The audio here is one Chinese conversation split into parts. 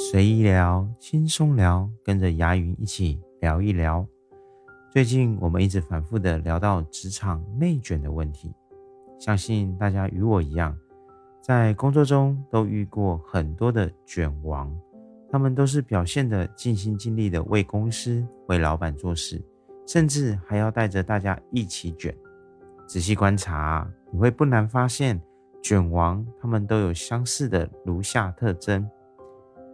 随意聊，轻松聊，跟着牙云一起聊一聊。最近我们一直反复的聊到职场内卷的问题，相信大家与我一样，在工作中都遇过很多的卷王，他们都是表现的尽心尽力的为公司、为老板做事，甚至还要带着大家一起卷。仔细观察，你会不难发现，卷王他们都有相似的如下特征：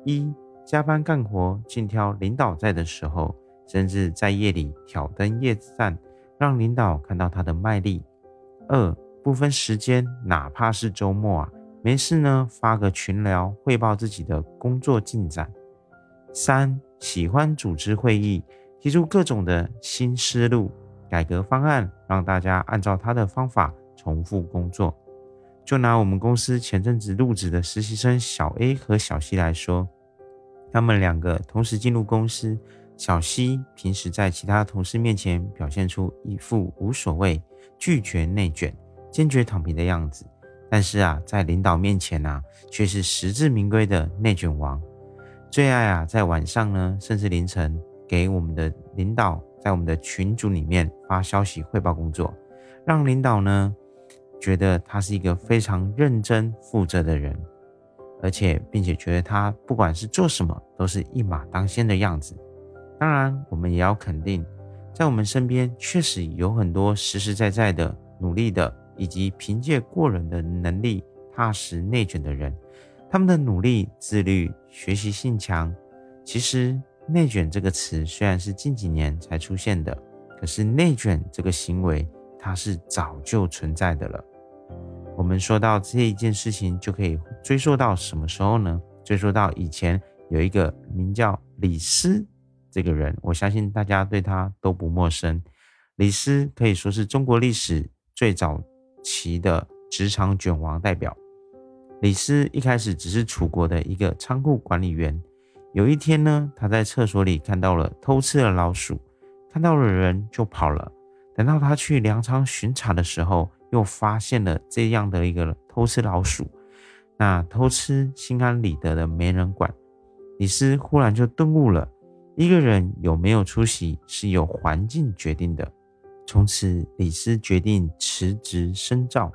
一、加班干活，尽挑领导在的时候。甚至在夜里挑灯夜战，让领导看到他的卖力。二不分时间，哪怕是周末啊，没事呢发个群聊，汇报自己的工作进展。三喜欢组织会议，提出各种的新思路、改革方案，让大家按照他的方法重复工作。就拿我们公司前阵子入职的实习生小 A 和小 C 来说，他们两个同时进入公司。小西平时在其他同事面前表现出一副无所谓、拒绝内卷、坚决躺平的样子，但是啊，在领导面前啊，却是实至名归的内卷王。最爱啊，在晚上呢，甚至凌晨给我们的领导在我们的群组里面发消息汇报工作，让领导呢觉得他是一个非常认真负责的人，而且并且觉得他不管是做什么都是一马当先的样子。当然，我们也要肯定，在我们身边确实有很多实实在在的努力的，以及凭借过人的能力踏实内卷的人。他们的努力、自律、学习性强。其实，内卷这个词虽然是近几年才出现的，可是内卷这个行为它是早就存在的了。我们说到这一件事情，就可以追溯到什么时候呢？追溯到以前有一个名叫李斯。这个人，我相信大家对他都不陌生。李斯可以说是中国历史最早期的职场卷王代表。李斯一开始只是楚国的一个仓库管理员。有一天呢，他在厕所里看到了偷吃的老鼠，看到了人就跑了。等到他去粮仓巡查的时候，又发现了这样的一个偷吃老鼠。那偷吃心安理得的没人管。李斯忽然就顿悟了。一个人有没有出息是由环境决定的。从此，李斯决定辞职深造。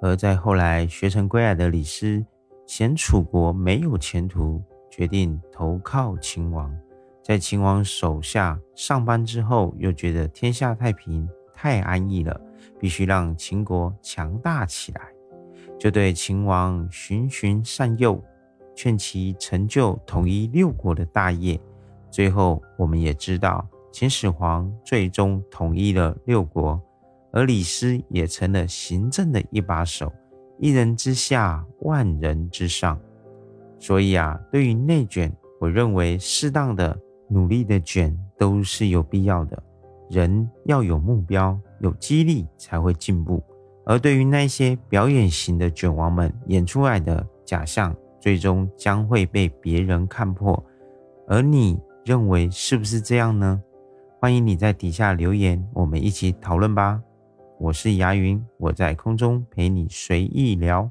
而在后来学成归来的李斯，嫌楚国没有前途，决定投靠秦王。在秦王手下上班之后，又觉得天下太平太安逸了，必须让秦国强大起来，就对秦王循循善诱，劝其成就统一六国的大业。最后，我们也知道秦始皇最终统一了六国，而李斯也成了行政的一把手，一人之下，万人之上。所以啊，对于内卷，我认为适当的努力的卷都是有必要的。人要有目标，有激励才会进步。而对于那些表演型的卷王们演出来的假象，最终将会被别人看破，而你。认为是不是这样呢？欢迎你在底下留言，我们一起讨论吧。我是牙云，我在空中陪你随意聊。